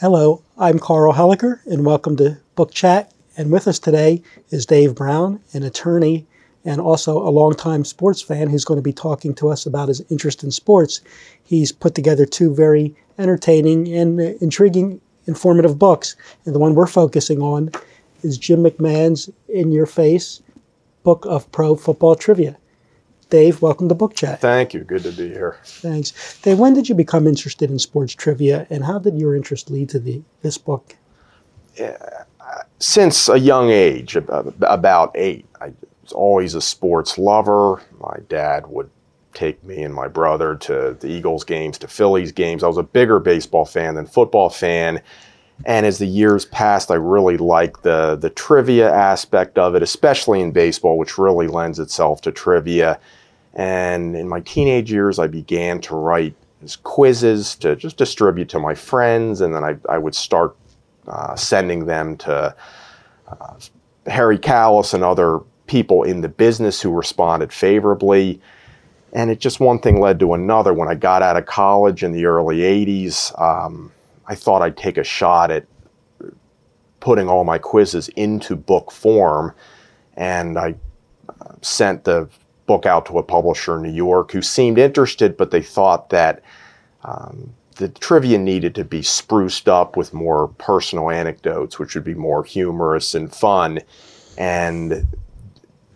Hello, I'm Carl Helliker, and welcome to Book Chat. And with us today is Dave Brown, an attorney and also a longtime sports fan who's going to be talking to us about his interest in sports. He's put together two very entertaining and intriguing, informative books. And the one we're focusing on is Jim McMahon's In Your Face Book of Pro Football Trivia. Dave, welcome to Book Chat. Thank you. Good to be here. Thanks. Dave, when did you become interested in sports trivia and how did your interest lead to the, this book? Since a young age, about eight, I was always a sports lover. My dad would take me and my brother to the Eagles games, to Phillies games. I was a bigger baseball fan than football fan. And as the years passed, I really liked the the trivia aspect of it, especially in baseball, which really lends itself to trivia. And in my teenage years, I began to write quizzes to just distribute to my friends, and then I, I would start uh, sending them to uh, Harry Kalas and other people in the business who responded favorably. And it just one thing led to another. When I got out of college in the early 80s, um, I thought I'd take a shot at putting all my quizzes into book form. And I uh, sent the book out to a publisher in New York who seemed interested, but they thought that um, the trivia needed to be spruced up with more personal anecdotes, which would be more humorous and fun. And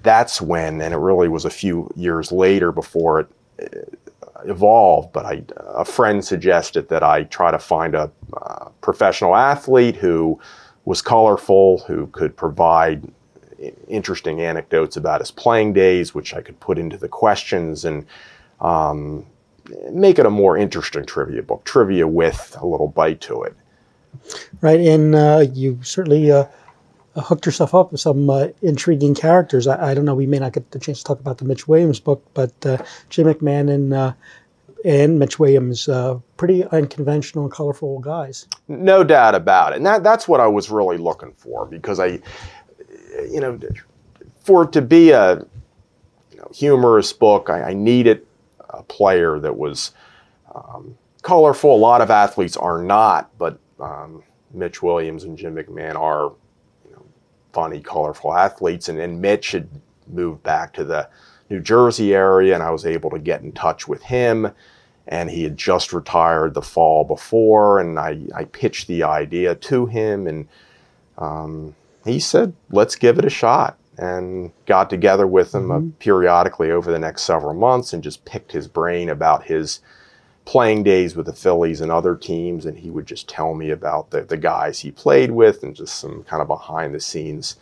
that's when, and it really was a few years later before it uh, evolved, but I, a friend suggested that I try to find a uh, professional athlete who was colorful, who could provide interesting anecdotes about his playing days, which I could put into the questions and um, make it a more interesting trivia book, trivia with a little bite to it. Right, and uh, you certainly uh, hooked yourself up with some uh, intriguing characters. I, I, don't know, we may not get the chance to talk about the Mitch Williams book, but uh, Jim McMahon and uh, and Mitch Williams, uh, pretty unconventional and colorful guys. No doubt about it. And that, that's what I was really looking for because I, you know, for it to be a you know, humorous book, I, I, needed a player that was um, colorful. A lot of athletes are not, but um, Mitch Williams and Jim McMahon are you know, funny, colorful athletes. And, and Mitch had moved back to the New Jersey area, and I was able to get in touch with him. And he had just retired the fall before, and I, I pitched the idea to him, and um, he said, let's give it a shot. And got together with him uh, mm-hmm. periodically over the next several months and just picked his brain about his playing days with the Phillies and other teams. And he would just tell me about the, the guys he played with and just some kind of behind the scenes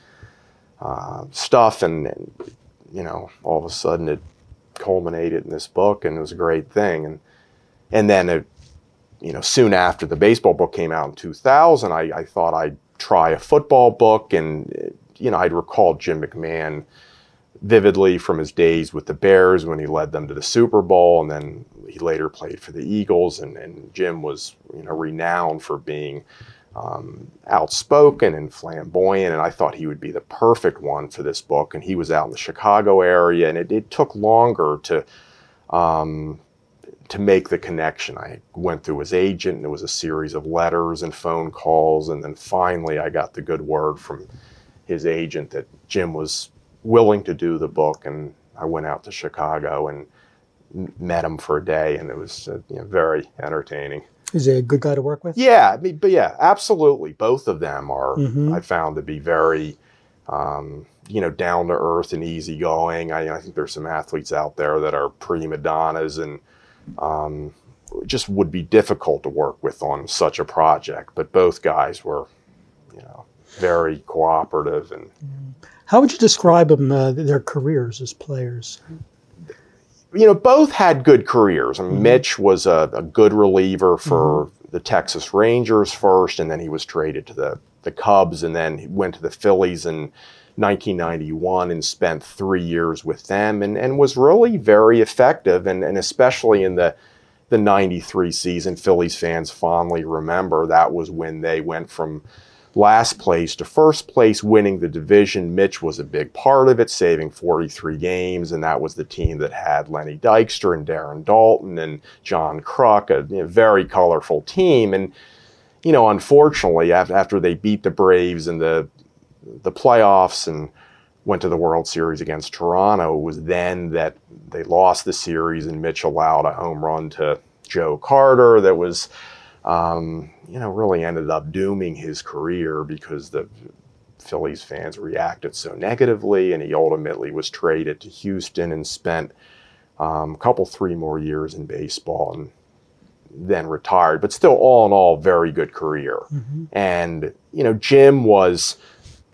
uh, stuff. And, and, you know, all of a sudden it culminated in this book and it was a great thing. And, and then, it, you know, soon after the baseball book came out in 2000, I, I thought I'd try a football book. And, you know, I'd recall Jim McMahon vividly from his days with the Bears when he led them to the Super Bowl. And then he later played for the Eagles. And, and Jim was, you know, renowned for being um, outspoken and flamboyant. And I thought he would be the perfect one for this book. And he was out in the Chicago area. And it, it took longer to, um, to make the connection. I went through his agent, and it was a series of letters and phone calls, and then finally I got the good word from his agent that Jim was willing to do the book, and I went out to Chicago and met him for a day, and it was uh, you know, very entertaining. Is he a good guy to work with? Yeah, I mean, but yeah, absolutely. Both of them are. Mm-hmm. I found to be very. Um, you know, down to earth and easygoing. I, I think there's some athletes out there that are prima donnas and um, just would be difficult to work with on such a project. But both guys were, you know, very cooperative and. How would you describe them, uh, their careers as players? You know, both had good careers. I mean, mm-hmm. Mitch was a, a, good reliever for mm-hmm. the Texas Rangers first, and then he was traded to the, the Cubs, and then he went to the Phillies in 1991 and spent three years with them and, and was really very effective. And, and especially in the, the 93 season, Phillies fans fondly remember that was when they went from last place to first place, winning the division. Mitch was a big part of it, saving 43 games, and that was the team that had Lenny Dykstra and Darren Daulton and John Kruk, a you know, very colorful team. And you know, unfortunately, after, they beat the Braves in the the playoffs and went to the World Series against Toronto, was then that they lost the series and Mitch allowed a home run to Joe Carter that was, um, you know, really ended up dooming his career because the Phillies fans reacted so negatively, and he ultimately was traded to Houston and spent um, a couple, three more years in baseball and then retired. But still, all in all, very good career. Mm-hmm. And you know, Jim was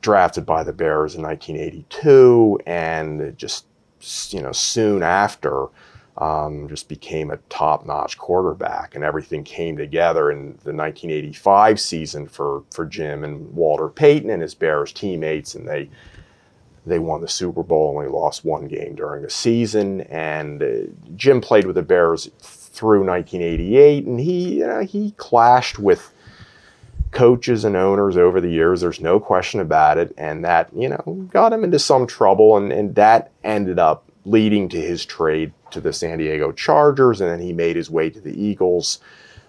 drafted by the Bears in 1982, and just you know soon after, um, just became a top-notch quarterback, and everything came together in the 1985 season for for Jim and Walter Payton and his Bears teammates, and they they won the Super Bowl, only lost one game during the season, and uh, Jim played with the Bears through 1988, and he you know, he clashed with coaches and owners over the years. There's no question about it. And that, you know, got him into some trouble. And, and that ended up leading to his trade to the San Diego Chargers. And then he made his way to the Eagles,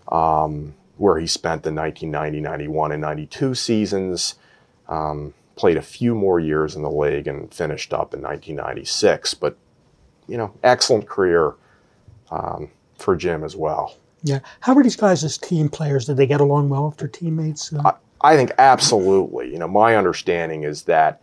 um, where he spent the 1990, 91, and 92 seasons. Um, played a few more years in the league and finished up in 1996. But, you know, excellent career um, for Jim as well. Yeah. How were these guys as team players? Did they get along well with their teammates? Uh, I, I think absolutely. You know, my understanding is that,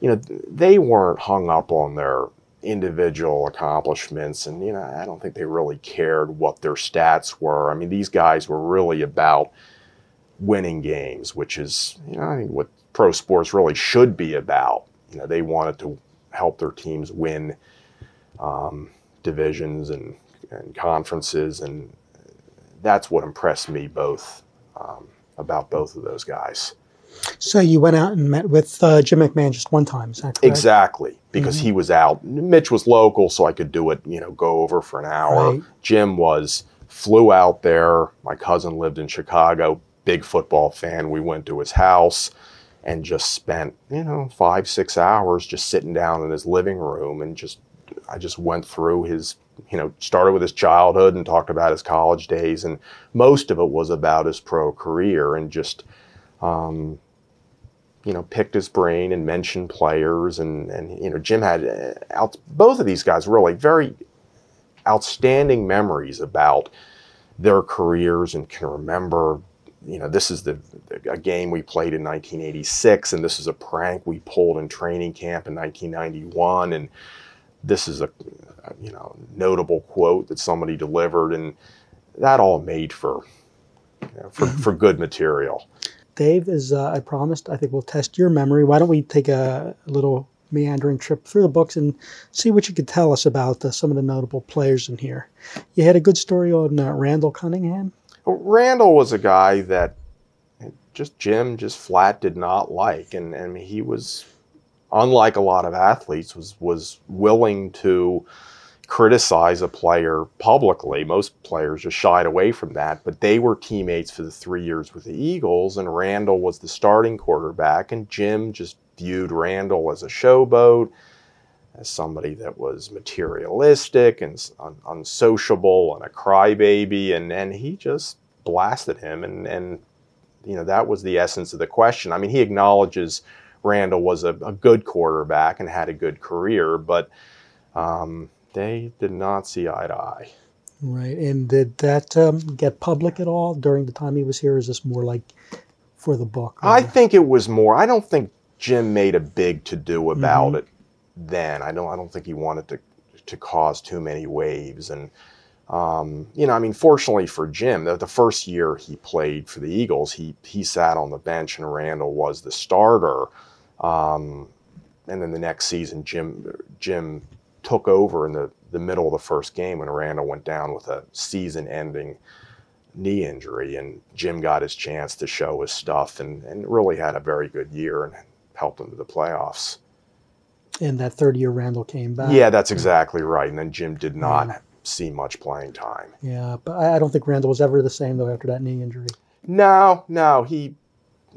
you know, they weren't hung up on their individual accomplishments and you know I don't think they really cared what their stats were. I mean these guys were really about winning games, which is you know I think what pro sports really should be about. You know they wanted to help their teams win um, divisions and, and conferences and that's what impressed me both um, about both of those guys. So you went out and met with uh, Jim McMahon just one time, is? Exactly, because mm-hmm. he was out. Mitch was local, so I could do it. You know, go over for an hour. Right. Jim was flew out there. My cousin lived in Chicago. Big football fan. We went to his house and just spent you know five six hours just sitting down in his living room and just I just went through his you know, started with his childhood and talked about his college days, and most of it was about his pro career and just, um, you know, picked his brain and mentioned players, and and you know, Jim had uh, out, both of these guys really very outstanding memories about their careers and can remember. You know, this is the a game we played in 1986, and this is a prank we pulled in training camp in 1991, and this is a you know notable quote that somebody delivered, and that all made for you know, for for good material. Dave, as uh, I promised, I think we'll test your memory. Why don't we take a, little meandering trip through the books and see what you could tell us about uh, some of the notable players in here? You had a good story on uh, Randall Cunningham. Well, Randall was a guy that just Jim just flat did not like, and and he was unlike a lot of athletes, was was willing to criticize a player publicly. Most players just shied away from that, but they were teammates for the three years with the Eagles, and Randall was the starting quarterback, and Jim just viewed Randall as a showboat, as somebody that was materialistic and un- unsociable and a crybaby, and, and he just blasted him, and, and you know that was the essence of the question. I mean, he acknowledges Randall was a, a good quarterback and had a good career, but um, they did not see eye to eye. Right. And did that um, get public at all during the time he was here? Is this more like for the book? Or? I think it was more. I don't think Jim made a big to do about mm-hmm. it then. I don't. I don't think he wanted to to cause too many waves. And um, you know, I mean, fortunately for Jim, the, the, first year he played for the Eagles, he he sat on the bench and Randall was the starter. Um, and then the next season, Jim Jim took over in the, the middle of the first game when Randall went down with a season-ending knee injury, and Jim got his chance to show his stuff and, and really had a very good year and helped them to the playoffs. And that third year, Randall came back. Yeah, that's exactly right. And then Jim did not yeah. see much playing time. Yeah, but I don't think Randall was ever the same though after that knee injury. No, no, he,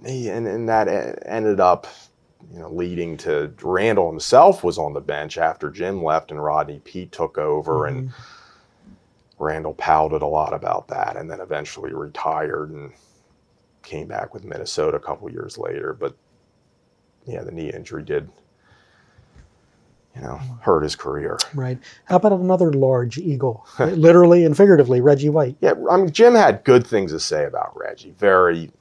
he and, and that ended up you know, leading to Randall himself was on the bench after Jim left and Rodney Peete took over, mm-hmm. and Randall pouted a lot about that, and then eventually retired. And came back with Minnesota a couple years later. But yeah, the knee injury did, you know, hurt his career. Right. How about another large eagle, literally and figuratively, Reggie White? Yeah, I mean, Jim had good things to say about Reggie. Very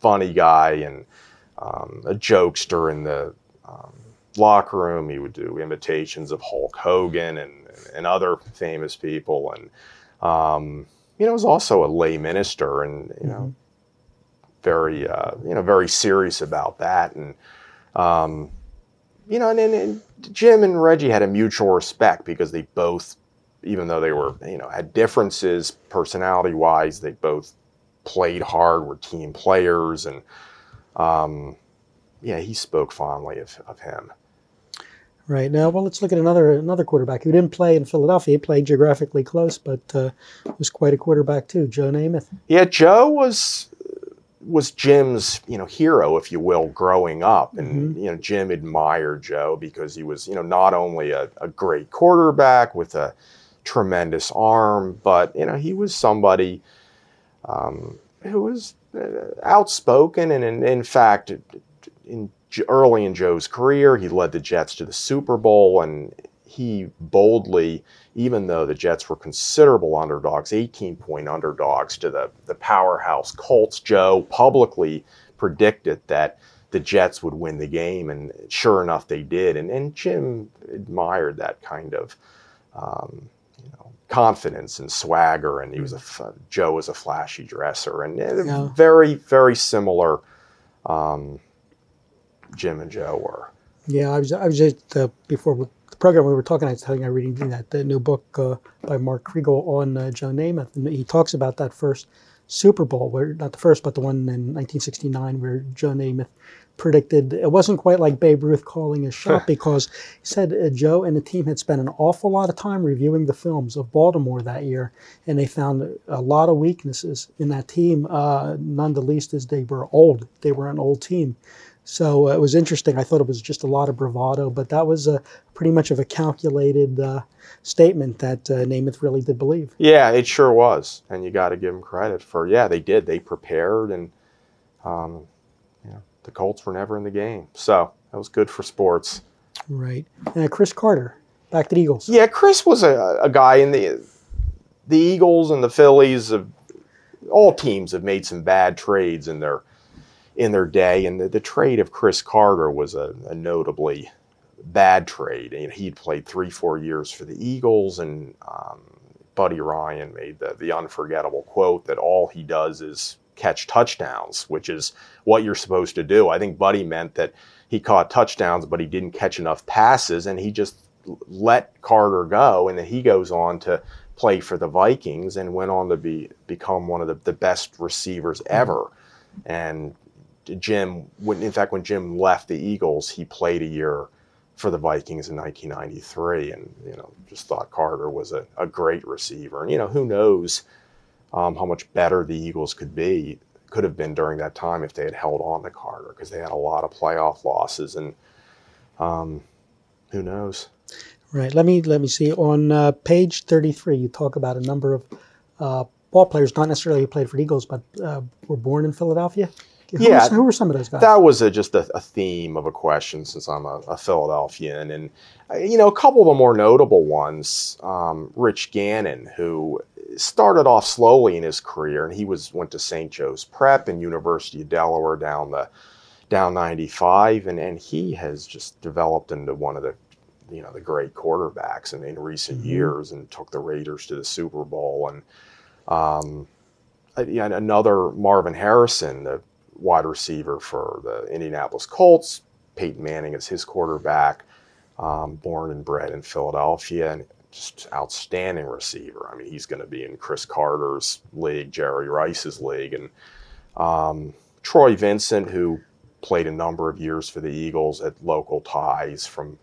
funny guy and um, a jokester in the um, locker room. He would do imitations of Hulk Hogan and, and other famous people. And, um, you know, was also a lay minister and, you know, mm-hmm. very, uh, you know, very serious about that. And, um, you know, and, and, Jim and Reggie had a mutual respect because they both, even though they were, you know, had differences personality wise, they both played hard, were team players. And, um, yeah, he spoke fondly of, of him. Right now, well, let's look at another another quarterback who didn't play in Philadelphia. He played geographically close, but uh, was quite a quarterback too. Joe Namath. Yeah, Joe was was Jim's you know hero, if you will, growing up, and mm-hmm. you know Jim admired Joe because he was you know not only a, a great quarterback with a tremendous arm, but you know he was somebody um, who was outspoken and in, in fact in early in Joe's career, he led the Jets to the Super Bowl, and he boldly, even though the Jets were considerable underdogs, 18 point underdogs to the, the powerhouse Colts, Joe publicly predicted that the Jets would win the game, and sure enough, they did. And, and Jim admired that kind of. Um, you know, confidence and swagger, and he was a Joe was a flashy dresser, and yeah. very, very similar um, Jim and Joe were. Yeah, I was I was just uh, before the program we were talking. I was telling you, reading that the new book uh, by Mark Kriegel on uh, Joe Namath, and he talks about that first Super Bowl, where not the first, but the one in 1969, where Joe Namath predicted it wasn't quite like Babe Ruth calling his shot because he said uh, Joe and the team had spent an awful lot of time reviewing the films of Baltimore that year, and they found a lot of weaknesses in that team. Uh, none the least as they were old; they were an old team. So uh, it was interesting. I thought it was just a lot of bravado, but that was a, pretty much of a calculated uh, statement that uh, Namath really did believe. Yeah, it sure was, and you got to give them credit for. Yeah, they did. They prepared, and um, you know, the Colts were never in the game, so that was good for sports. Right. And Cris Carter, back to the Eagles. Yeah, Chris was a, a guy in the the Eagles and the Phillies. Have, all teams have made some bad trades in their in their day. And the, the trade of Cris Carter was a, a notably bad trade. You know, he'd played three, four years for the Eagles, and um, Buddy Ryan made the, the unforgettable quote that all he does is catch touchdowns, which is what you're supposed to do. I think Buddy meant that he caught touchdowns, but he didn't catch enough passes, and he just let Carter go, and then he goes on to play for the Vikings and went on to be become one of the, the best receivers ever. And Jim, when, in fact, when Jim left the Eagles, he played a year for the Vikings in 1993, and you know, just thought Carter was a, a great receiver. And you know, who knows um, how much better the Eagles could be, could have been during that time if they had held on to Carter, because they had a lot of playoff losses, and um, who knows. Right. Let me let me see. On uh, page 33, you talk about a number of uh, ball players, not necessarily who played for Eagles, but uh, were born in Philadelphia. Who yeah, was, who were some of those guys? That was a, just a, a, theme of a question since I'm a, a, Philadelphian, and uh, you know a couple of the more notable ones. Um, Rich Gannon, who started off slowly in his career, and he was went to St. Joe's Prep and University of Delaware down the down 95, and and he has just developed into one of the you know the great quarterbacks in, in recent mm-hmm. years, and took the Raiders to the Super Bowl, and um, uh, another Marvin Harrison, the wide receiver for the Indianapolis Colts. Peyton Manning is his quarterback, um, born and bred in Philadelphia, and just outstanding receiver. I mean, he's going to be in Cris Carter's league, Jerry Rice's league, and um, Troy Vincent, who played a number of years for the Eagles at local ties from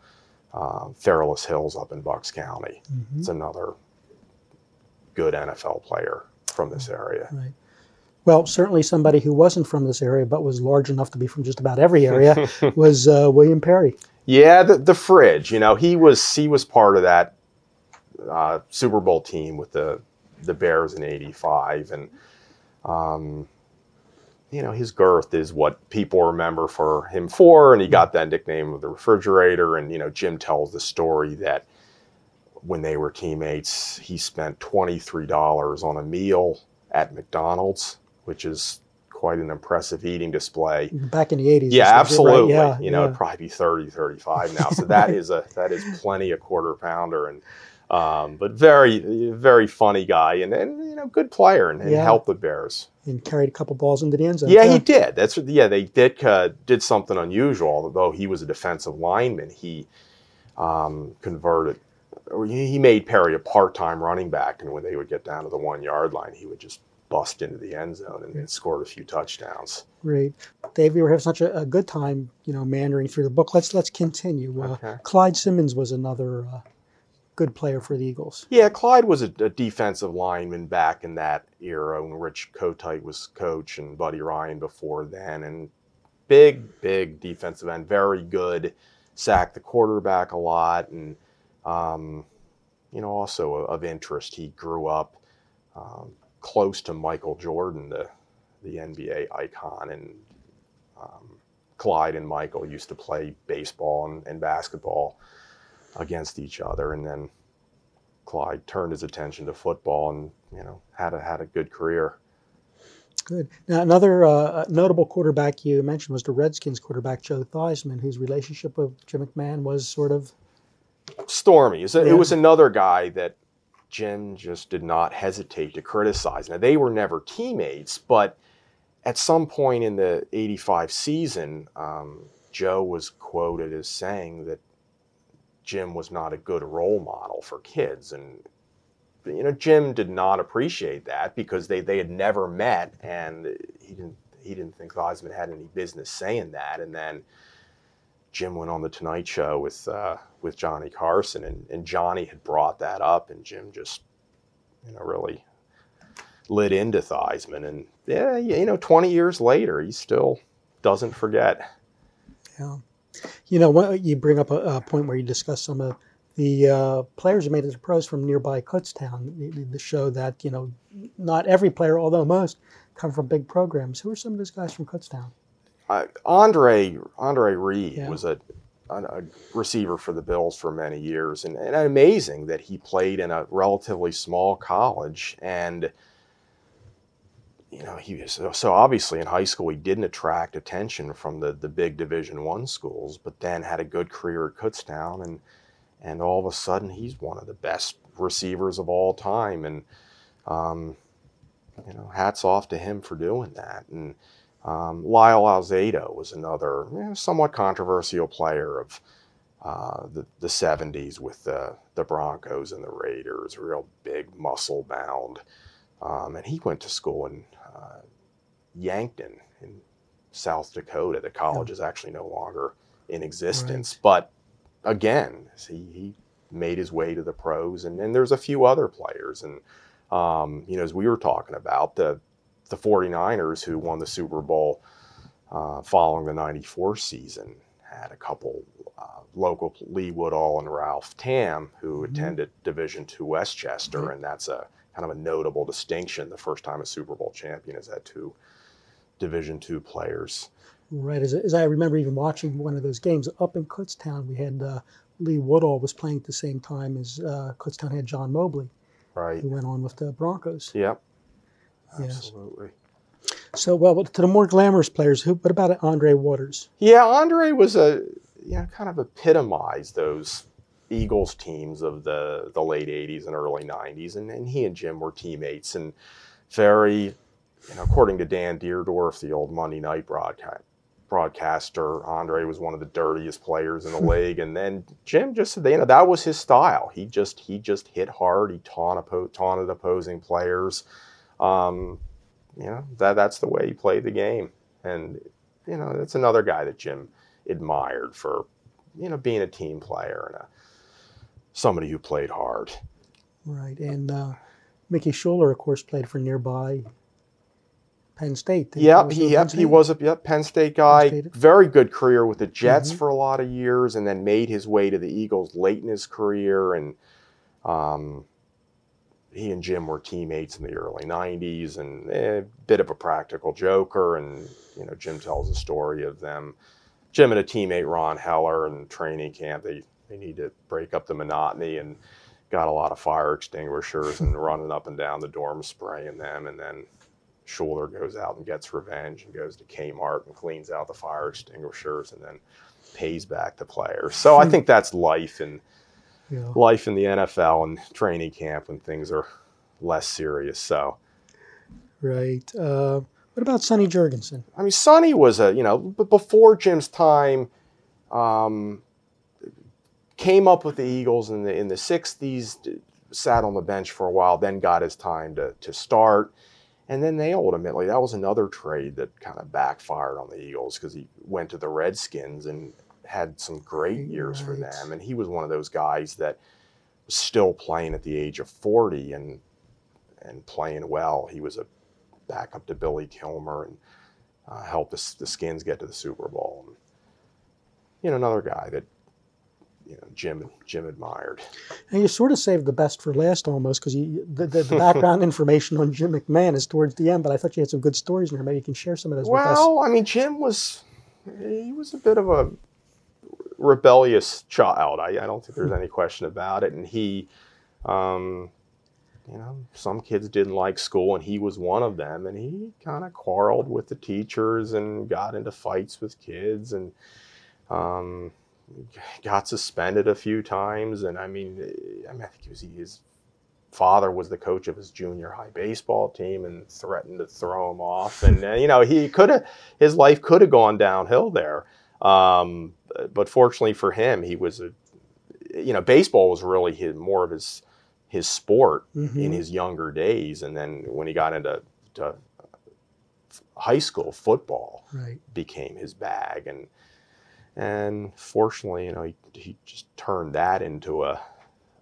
uh, Fairless Hills up in Bucks County. Mm-hmm. It's another good NFL player from this area. Right. Well, certainly somebody who wasn't from this area but was large enough to be from just about every area was uh, William Perry. Yeah, the, the fridge. You know, he was he was part of that uh, Super Bowl team with the the Bears in '85, and um, you know, his girth is what people remember for him for, and he got that nickname of the refrigerator. And you know, Jim tells the story that when they were teammates, he spent twenty three dollars on a meal at McDonald's, which is quite an impressive eating display. Back in the 80s. Yeah, absolutely. Right? Yeah, you know, yeah. it'd probably be 30, 35 now. So that is a that is plenty a quarter pounder and um, but very very funny guy and, and you know good player and, and Yeah. helped the Bears. And carried a couple balls into the end zone. Yeah, too. he did. That's yeah. They did uh, did something unusual. Although he was a defensive lineman, he um, converted. Or he he made Perry a part-time running back, and when they would get down to the one-yard line, he would just bust into the end zone and, and scored a few touchdowns. Great. Dave, we were having such a, a good time, you know, meandering through the book. Let's let's continue. Uh, Okay. Clyde Simmons was another uh, good player for the Eagles. Yeah, Clyde was a, a defensive lineman back in that era when Rich Kotite was coach and Buddy Ryan before then, and big, big defensive end, very good, sacked the quarterback a lot, and um, you know also of interest. He grew up um, close to Michael Jordan, the the NBA icon, and um, Clyde and Michael used to play baseball and, and basketball against each other, and then Clyde turned his attention to football and you know had a had a good career. Good. Now, another uh, notable quarterback you mentioned was the Redskins quarterback Joe Theismann, whose relationship with Jim McMahon was sort of Stormy, it Yeah. was another guy that Jim just did not hesitate to criticize. Now they were never teammates, but at some point in the '85 season, um, Joe was quoted as saying that Jim was not a good role model for kids, and you know Jim did not appreciate that because they they had never met, and he didn't he didn't think Theismann had any business saying that, and then. Jim went on the Tonight Show with uh, with Johnny Carson, and, and Johnny had brought that up, and Jim just, you know, really lit into Theismann, and yeah, you know, twenty years later, he still doesn't forget. Yeah. You know, you bring up a, a point where you discuss some of the uh, players who made it to pros from nearby Kutztown. The, the show that, you know, not every player, although most, come from big programs. Who are some of those guys from Kutztown? Uh, Andre Andre Reed Yeah. was a, a, a receiver for the Bills for many years, and, and amazing that he played in a relatively small college and. You know, he was so, so obviously in high school he didn't attract attention from the, the big Division One schools, but then had a good career at Kutztown, and and all of a sudden he's one of the best receivers of all time, and um, you know, hats off to him for doing that. And um, Lyle Alzado was another you know, somewhat controversial player of uh, the, the 70s with the, the Broncos and the Raiders, real big muscle bound. Um, and he went to school in uh, Yankton in South Dakota. The college is actually no longer in existence. But again, he, he made his way to the pros, and, and there's a few other players. And, um, you know, as we were talking about, the, the 49ers who won the Super Bowl uh, following the 94 season had a couple uh, local Lee Woodall and Ralph Tamm who Mhm. attended Division Two West Chester, Mhm. and that's a kind of a notable distinction. The first time a Super Bowl champion has had two Division Two players. Right. As, as I remember even watching one of those games up in Kutztown, we had uh, Lee Woodall was playing at the same time as uh, Kutztown had John Mobley, Right. who went on with the Broncos. Yep. Yes. Absolutely. So, well, to the more glamorous players, who? What about Andre Waters? Yeah, Andre was a you know kind of epitomized those Eagles teams of the the late '80s and early '90s, and, and he and Jim were teammates and very, you know, according to Dan Dierdorf, the old Monday Night broadcast broadcaster, Andre was one of the dirtiest players in the league, and then Jim just you know that was his style. He just he just hit hard. He taunt, taunted opposing players. Um, you know that that's the way he played the game, and you know that's another guy that Jim admired for you know being a team player and a, somebody who played hard. Right. And uh, Mickey Shuler, of course, played for nearby Penn State. Yep, he yep, Penn he was a yep, Penn State guy. Penn State. Very good career with the Jets Mhm. for a lot of years, and then made his way to the Eagles late in his career. And um, he and Jim were teammates in the early '90s, and a eh, bit of a practical joker. And you know, Jim tells a story of them, Jim and a teammate Ron Heller, in training camp. They they need to break up the monotony and got a lot of fire extinguishers and running up and down the dorm spraying them, and then Shuler goes out and gets revenge and goes to Kmart and cleans out the fire extinguishers and then pays back the players. So I hmm. think that's life and yeah. life in the NFL and training camp when things are less serious. So, right. Uh, what about Sonny Jurgensen? I mean, Sonny was a you know before Jim's time. Um, came up with the Eagles in the in the '60s, sat on the bench for a while, then got his time to to start. And then they ultimately, that was another trade that kind of backfired on the Eagles because he went to the Redskins and had some great years right. for them. And he was one of those guys that was still playing at the age of 40 and and playing well. He was a backup to Billy Kilmer and uh, helped the, the Skins get to the Super Bowl. And, you know, another guy that you know Jim Jim admired. And you sort of saved the best for last almost because the, the, the background information on Jim McMahon is towards the end. But I thought you had some good stories in there. Maybe you can share some of those. Well, I mean, Jim was he was a bit of a rebellious child. I, I don't think there's any question about it. And he, um, you know, some kids didn't like school, and he was one of them. And he kind of quarreled with the teachers and got into fights with kids and. Um, got suspended a few times, and I mean, I mean, I think was his father was the coach of his junior high baseball team and threatened to throw him off, and uh, you know he could have his life could have gone downhill there, um, but fortunately for him, he was a you know baseball was really his, more of his his sport mm-hmm. in his younger days, and then when he got into high school football right. became his bag and and fortunately, you know, he, he just turned that into a,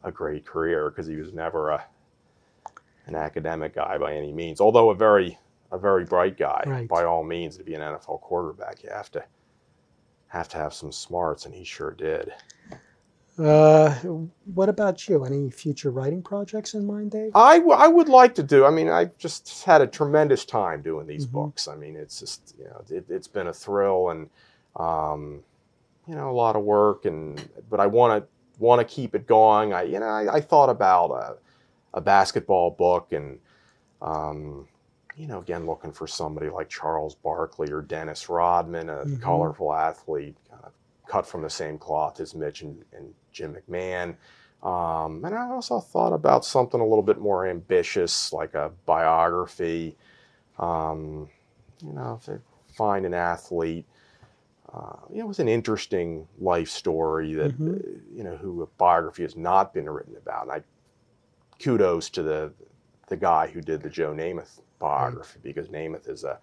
a great career because he was never a an academic guy by any means. Although a very a very bright guy right. by all means to be an NFL quarterback, you have to have to have some smarts, and he sure did. Uh, what about you? Any future writing projects in mind, Dave? I, w- I would like to do. I mean, I've just had a tremendous time doing these mm-hmm. books. I mean, it's just you know, it, has been a thrill, and um, you know, a lot of work, and but I want to want to keep it going. I you know I, I thought about a, a, basketball book, and um, you know, again looking for somebody like Charles Barkley or Dennis Rodman, a mm-hmm. colorful athlete, kind of cut from the same cloth as Mitch and, and Jim McMahon. Um, and I also thought about something a little bit more ambitious, like a biography. Um, you know, find an athlete uh, it was an interesting life story that mm-hmm. uh, you know who a biography has not been written about. And I kudos to the the guy who did the Joe Namath biography because Namath is a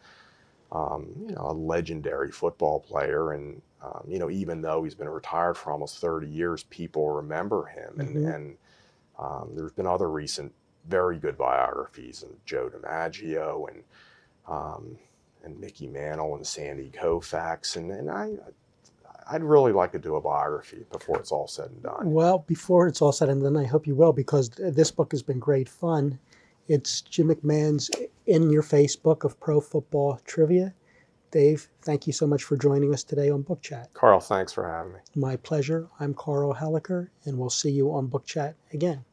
um, you know a legendary football player, and um, you know even though he's been retired for almost 30 years, people remember him. Mm-hmm. And, and um, there's been other recent very good biographies, and Joe DiMaggio and um, and Mickey Mantle and Sandy Koufax, and, and I, I'd really like to do a biography before it's all said and done. Well, before it's all said and done, I hope you will because this book has been great fun. It's Jim McMahon's In Your Face book of pro football trivia. Dave, thank you so much for joining us today on Book Chat. Carl, thanks for having me. My pleasure. I'm Carl Hallecker, and we'll see you on Book Chat again.